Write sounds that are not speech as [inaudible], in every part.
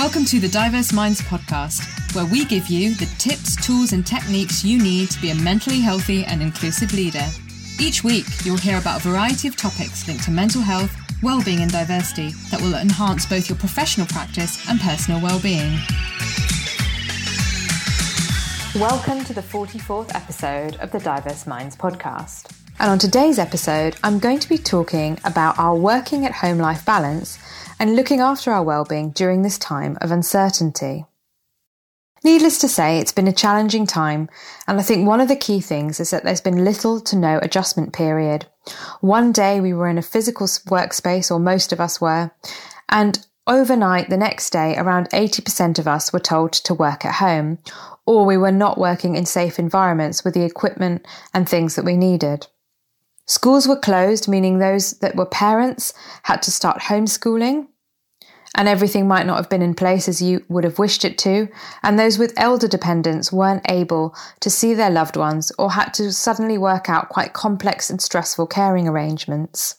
Welcome to the Diverse Minds podcast, where we give you the tips, tools, and techniques you need to be a mentally healthy and inclusive leader. Each week, you'll hear about a variety of topics linked to mental health, well-being, and diversity that will enhance both your professional practice and personal well-being. Welcome to the 44th episode of the Diverse Minds podcast. And on today's episode, I'm going to be talking about our working at home life balance and looking after our well-being during this time of uncertainty. Needless to say, it's been a challenging time, and I think one of the key things is that there's been little to no adjustment period. One day we were in a physical workspace, or most of us were, and overnight the next day, around 80% of us were told to work at home, or we were not working in safe environments with the equipment and things that we needed. Schools were closed, meaning those that were parents had to start homeschooling, and everything might not have been in place as you would have wished it to, and those with elder dependents weren't able to see their loved ones or had to suddenly work out quite complex and stressful caring arrangements.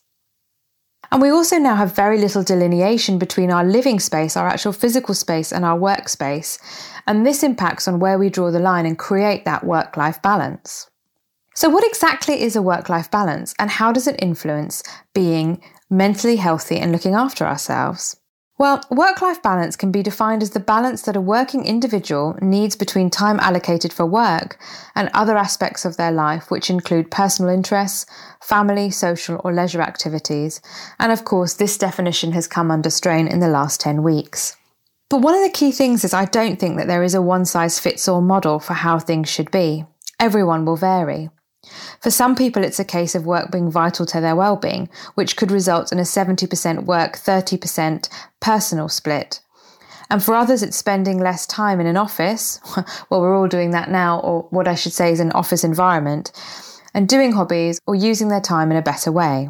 And we also now have very little delineation between our living space, our actual physical space, and our workspace, and this impacts on where we draw the line and create that work life balance. So, what exactly is a work life balance, and how does it influence being mentally healthy and looking after ourselves? Well, work life balance can be defined as the balance that a working individual needs between time allocated for work and other aspects of their life, which include personal interests, family, social, or leisure activities. And of course, this definition has come under strain in the last 10 weeks. But one of the key things is I don't think that there is a one size fits all model for how things should be. Everyone will vary. For some people, it's a case of work being vital to their well-being, which could result in a 70% work, 30% personal split. And for others, it's spending less time in an office. [laughs] well, we're all doing that now, or what I should say is an office environment, and doing hobbies or using their time in a better way.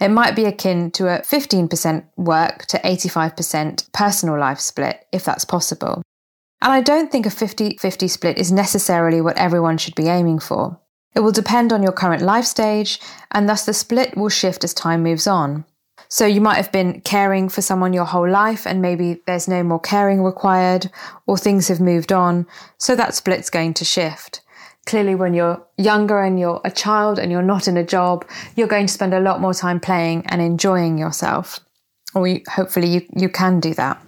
It might be akin to a 15% work to 85% personal life split, if that's possible. And I don't think a 50 50 split is necessarily what everyone should be aiming for. It will depend on your current life stage, and thus the split will shift as time moves on. So you might have been caring for someone your whole life, and maybe there's no more caring required, or things have moved on, so that split's going to shift. Clearly, when you're younger and you're a child and you're not in a job, you're going to spend a lot more time playing and enjoying yourself. Or you, hopefully, you, you can do that.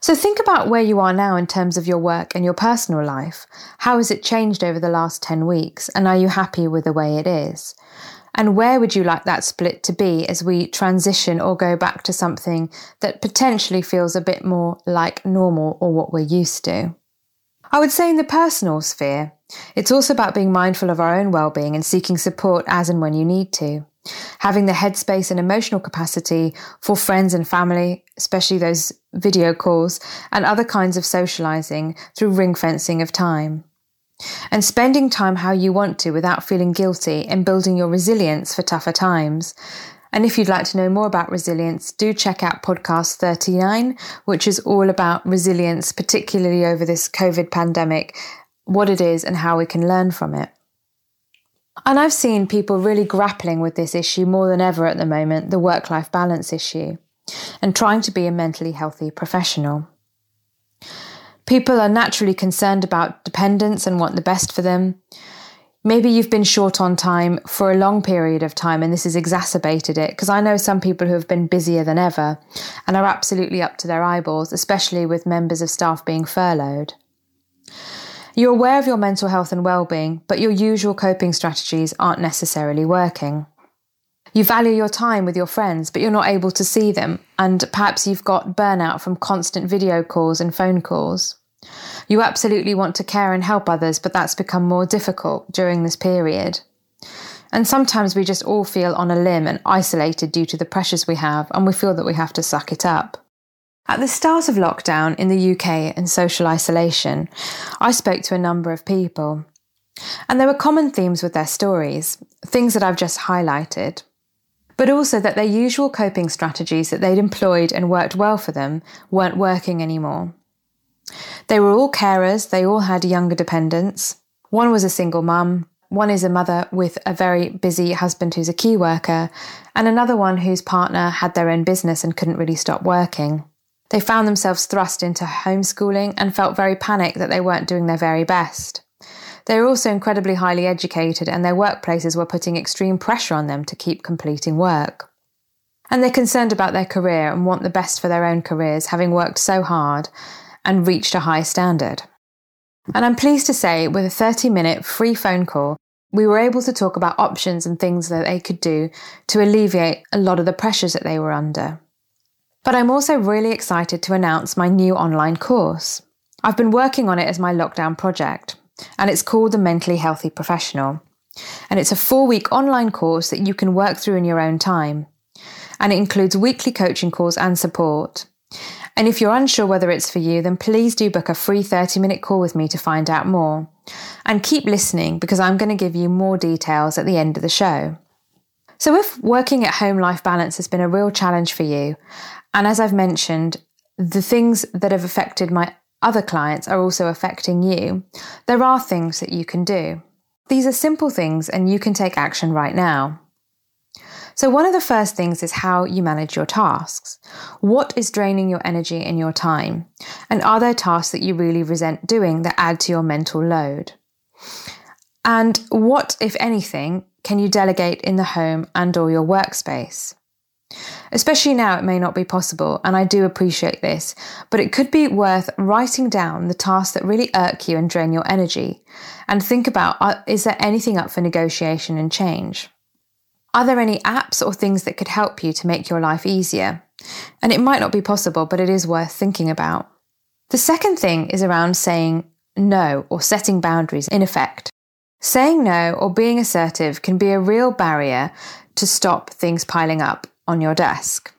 So think about where you are now in terms of your work and your personal life. How has it changed over the last 10 weeks? And are you happy with the way it is? And where would you like that split to be as we transition or go back to something that potentially feels a bit more like normal or what we're used to? I would say in the personal sphere, it's also about being mindful of our own well-being and seeking support as and when you need to having the headspace and emotional capacity for friends and family, especially those video calls, and other kinds of socializing through ring fencing of time. And spending time how you want to without feeling guilty and building your resilience for tougher times. And if you'd like to know more about resilience, do check out podcast 39, which is all about resilience, particularly over this COVID pandemic, what it is and how we can learn from it. And I've seen people really grappling with this issue more than ever at the moment the work life balance issue and trying to be a mentally healthy professional. People are naturally concerned about dependence and want the best for them. Maybe you've been short on time for a long period of time and this has exacerbated it because I know some people who have been busier than ever and are absolutely up to their eyeballs, especially with members of staff being furloughed. You're aware of your mental health and well-being, but your usual coping strategies aren't necessarily working. You value your time with your friends, but you're not able to see them, and perhaps you've got burnout from constant video calls and phone calls. You absolutely want to care and help others, but that's become more difficult during this period. And sometimes we just all feel on a limb and isolated due to the pressures we have, and we feel that we have to suck it up. At the start of lockdown in the UK and social isolation, I spoke to a number of people. And there were common themes with their stories, things that I've just highlighted, but also that their usual coping strategies that they'd employed and worked well for them weren't working anymore. They were all carers, they all had younger dependents. One was a single mum, one is a mother with a very busy husband who's a key worker, and another one whose partner had their own business and couldn't really stop working. They found themselves thrust into homeschooling and felt very panicked that they weren't doing their very best. They were also incredibly highly educated, and their workplaces were putting extreme pressure on them to keep completing work. And they're concerned about their career and want the best for their own careers, having worked so hard and reached a high standard. And I'm pleased to say, with a 30 minute free phone call, we were able to talk about options and things that they could do to alleviate a lot of the pressures that they were under. But I'm also really excited to announce my new online course. I've been working on it as my lockdown project, and it's called The Mentally Healthy Professional. And it's a four week online course that you can work through in your own time. And it includes weekly coaching calls and support. And if you're unsure whether it's for you, then please do book a free 30 minute call with me to find out more. And keep listening because I'm going to give you more details at the end of the show. So, if working at home life balance has been a real challenge for you, and as I've mentioned, the things that have affected my other clients are also affecting you, there are things that you can do. These are simple things and you can take action right now. So, one of the first things is how you manage your tasks. What is draining your energy and your time? And are there tasks that you really resent doing that add to your mental load? And what, if anything, can you delegate in the home and or your workspace? Especially now, it may not be possible, and I do appreciate this, but it could be worth writing down the tasks that really irk you and drain your energy, and think about uh, is there anything up for negotiation and change? Are there any apps or things that could help you to make your life easier? And it might not be possible, but it is worth thinking about. The second thing is around saying no or setting boundaries in effect. Saying no or being assertive can be a real barrier to stop things piling up on your desk.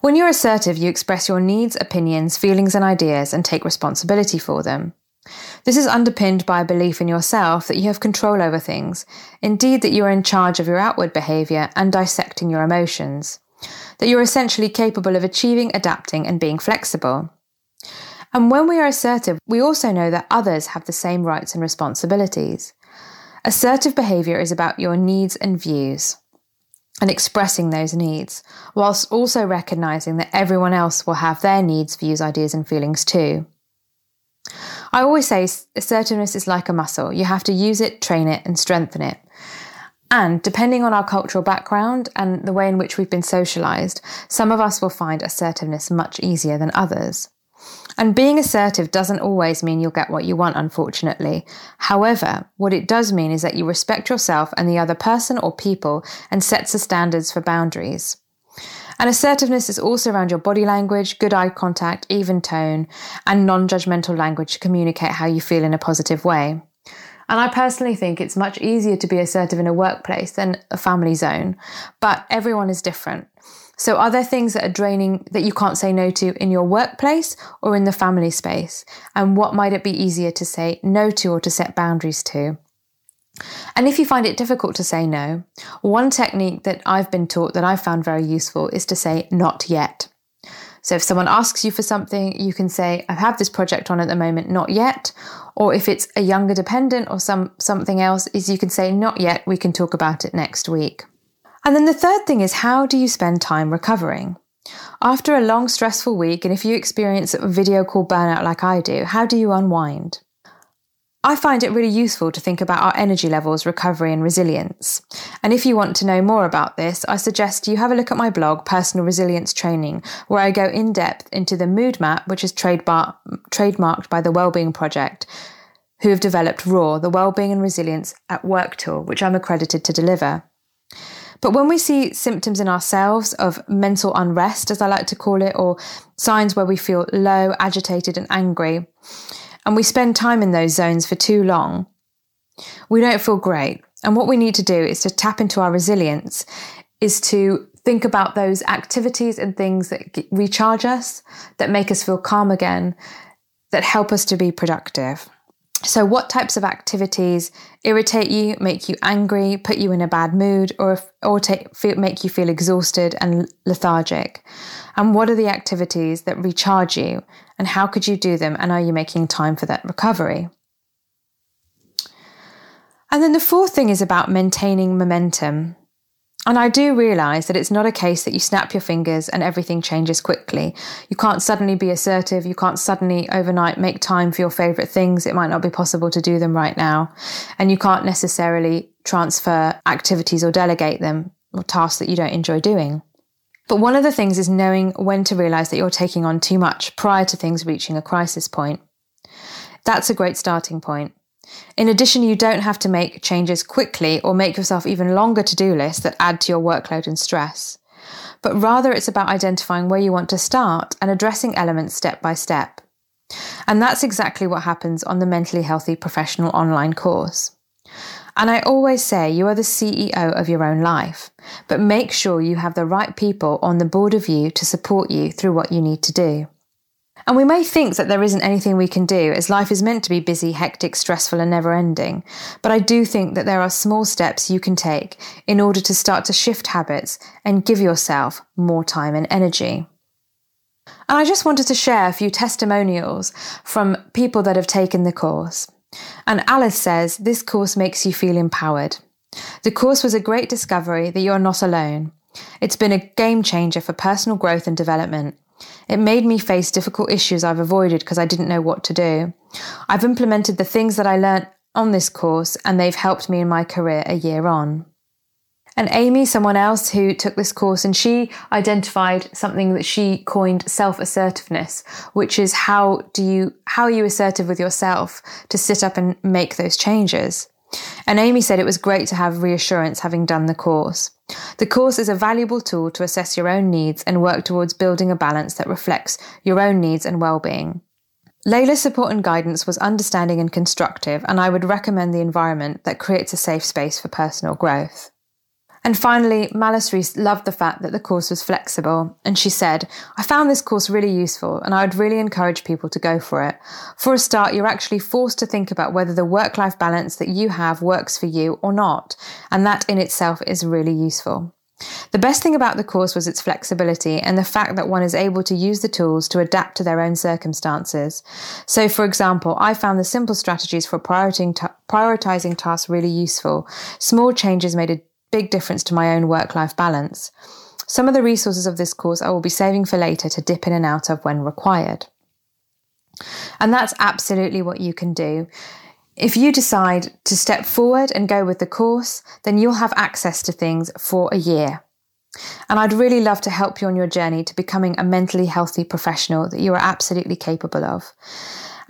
When you're assertive, you express your needs, opinions, feelings, and ideas and take responsibility for them. This is underpinned by a belief in yourself that you have control over things, indeed, that you are in charge of your outward behaviour and dissecting your emotions, that you're essentially capable of achieving, adapting, and being flexible. And when we are assertive, we also know that others have the same rights and responsibilities. Assertive behaviour is about your needs and views and expressing those needs, whilst also recognizing that everyone else will have their needs, views, ideas, and feelings too. I always say assertiveness is like a muscle. You have to use it, train it, and strengthen it. And depending on our cultural background and the way in which we've been socialized, some of us will find assertiveness much easier than others. And being assertive doesn't always mean you'll get what you want, unfortunately. However, what it does mean is that you respect yourself and the other person or people and sets the standards for boundaries. And assertiveness is also around your body language, good eye contact, even tone, and non judgmental language to communicate how you feel in a positive way. And I personally think it's much easier to be assertive in a workplace than a family zone, but everyone is different. So, are there things that are draining that you can't say no to in your workplace or in the family space? And what might it be easier to say no to or to set boundaries to? And if you find it difficult to say no, one technique that I've been taught that I've found very useful is to say not yet. So if someone asks you for something, you can say, I have this project on at the moment, not yet. Or if it's a younger dependent or some something else, is you can say, not yet, we can talk about it next week. And then the third thing is how do you spend time recovering? After a long, stressful week, and if you experience a video call burnout like I do, how do you unwind? I find it really useful to think about our energy levels, recovery, and resilience. And if you want to know more about this, I suggest you have a look at my blog, Personal Resilience Training, where I go in depth into the mood map, which is trademark- trademarked by the Wellbeing Project, who have developed RAW, the Wellbeing and Resilience at Work tool, which I'm accredited to deliver. But when we see symptoms in ourselves of mental unrest, as I like to call it, or signs where we feel low, agitated, and angry, and we spend time in those zones for too long, we don't feel great. And what we need to do is to tap into our resilience, is to think about those activities and things that recharge us, that make us feel calm again, that help us to be productive. So, what types of activities irritate you, make you angry, put you in a bad mood, or, or take, feel, make you feel exhausted and lethargic? And what are the activities that recharge you, and how could you do them? And are you making time for that recovery? And then the fourth thing is about maintaining momentum. And I do realise that it's not a case that you snap your fingers and everything changes quickly. You can't suddenly be assertive, you can't suddenly overnight make time for your favourite things. It might not be possible to do them right now. And you can't necessarily transfer activities or delegate them or tasks that you don't enjoy doing. But one of the things is knowing when to realise that you're taking on too much prior to things reaching a crisis point. That's a great starting point. In addition, you don't have to make changes quickly or make yourself even longer to do lists that add to your workload and stress. But rather, it's about identifying where you want to start and addressing elements step by step. And that's exactly what happens on the Mentally Healthy Professional online course. And I always say you are the CEO of your own life, but make sure you have the right people on the board of you to support you through what you need to do. And we may think that there isn't anything we can do, as life is meant to be busy, hectic, stressful, and never ending. But I do think that there are small steps you can take in order to start to shift habits and give yourself more time and energy. And I just wanted to share a few testimonials from people that have taken the course. And Alice says, This course makes you feel empowered. The course was a great discovery that you're not alone. It's been a game changer for personal growth and development. It made me face difficult issues I've avoided because I didn't know what to do. I've implemented the things that I learnt on this course and they've helped me in my career a year on. And Amy, someone else who took this course, and she identified something that she coined self-assertiveness, which is how do you how are you assertive with yourself to sit up and make those changes. And Amy said it was great to have reassurance having done the course. The course is a valuable tool to assess your own needs and work towards building a balance that reflects your own needs and well-being. Leyla's support and guidance was understanding and constructive, and I would recommend the environment that creates a safe space for personal growth. And finally, Malice Reese loved the fact that the course was flexible, and she said, I found this course really useful, and I would really encourage people to go for it. For a start, you're actually forced to think about whether the work life balance that you have works for you or not, and that in itself is really useful. The best thing about the course was its flexibility and the fact that one is able to use the tools to adapt to their own circumstances. So, for example, I found the simple strategies for prioritizing tasks really useful. Small changes made a big difference to my own work life balance. Some of the resources of this course I will be saving for later to dip in and out of when required. And that's absolutely what you can do. If you decide to step forward and go with the course, then you'll have access to things for a year. And I'd really love to help you on your journey to becoming a mentally healthy professional that you are absolutely capable of.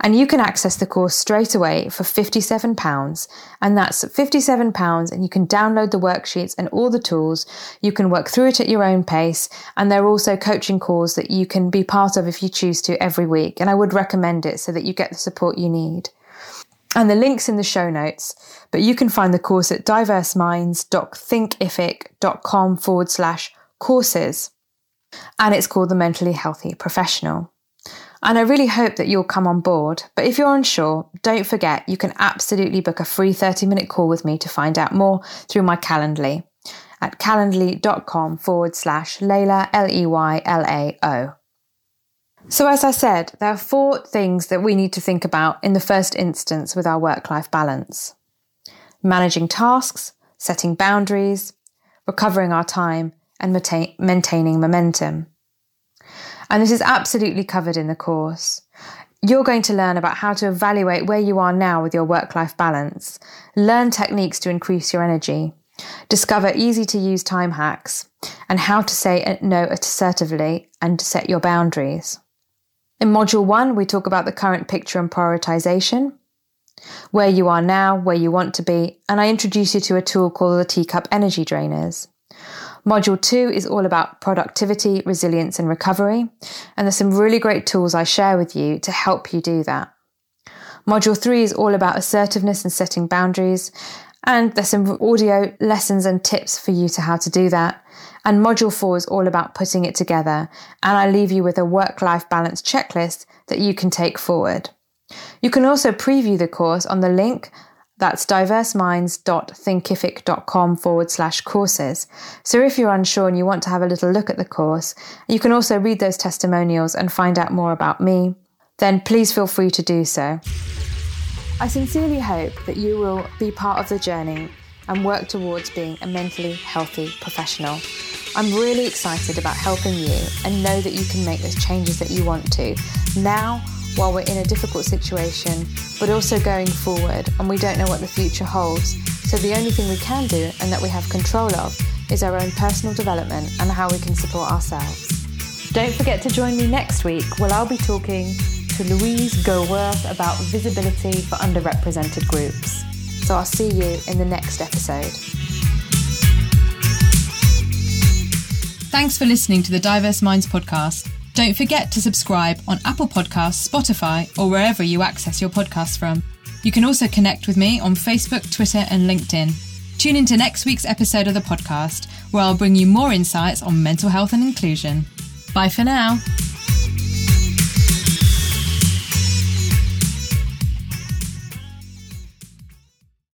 And you can access the course straight away for £57. And that's £57. And you can download the worksheets and all the tools. You can work through it at your own pace. And there are also coaching calls that you can be part of if you choose to every week. And I would recommend it so that you get the support you need. And the link's in the show notes, but you can find the course at diverseminds.thinkific.com forward slash courses. And it's called the Mentally Healthy Professional. And I really hope that you'll come on board. But if you're unsure, don't forget you can absolutely book a free 30 minute call with me to find out more through my Calendly at calendly.com forward slash Leyla, L E Y L A O. So, as I said, there are four things that we need to think about in the first instance with our work life balance managing tasks, setting boundaries, recovering our time, and maintaining momentum. And this is absolutely covered in the course. You're going to learn about how to evaluate where you are now with your work life balance, learn techniques to increase your energy, discover easy to use time hacks, and how to say no assertively and set your boundaries. In Module 1, we talk about the current picture and prioritization, where you are now, where you want to be, and I introduce you to a tool called the Teacup Energy Drainers. Module two is all about productivity, resilience, and recovery. And there's some really great tools I share with you to help you do that. Module three is all about assertiveness and setting boundaries. And there's some audio lessons and tips for you to how to do that. And module four is all about putting it together. And I leave you with a work life balance checklist that you can take forward. You can also preview the course on the link that's diverseminds.thinkific.com forward slash courses. So if you're unsure and you want to have a little look at the course, you can also read those testimonials and find out more about me, then please feel free to do so. I sincerely hope that you will be part of the journey and work towards being a mentally healthy professional. I'm really excited about helping you and know that you can make those changes that you want to now while we're in a difficult situation, but also going forward and we don't know what the future holds. So the only thing we can do and that we have control of is our own personal development and how we can support ourselves. Don't forget to join me next week where I'll be talking to Louise Goworth about visibility for underrepresented groups. So I'll see you in the next episode. Thanks for listening to the Diverse Minds podcast. Don't forget to subscribe on Apple Podcasts, Spotify, or wherever you access your podcasts from. You can also connect with me on Facebook, Twitter, and LinkedIn. Tune into next week's episode of the podcast, where I'll bring you more insights on mental health and inclusion. Bye for now.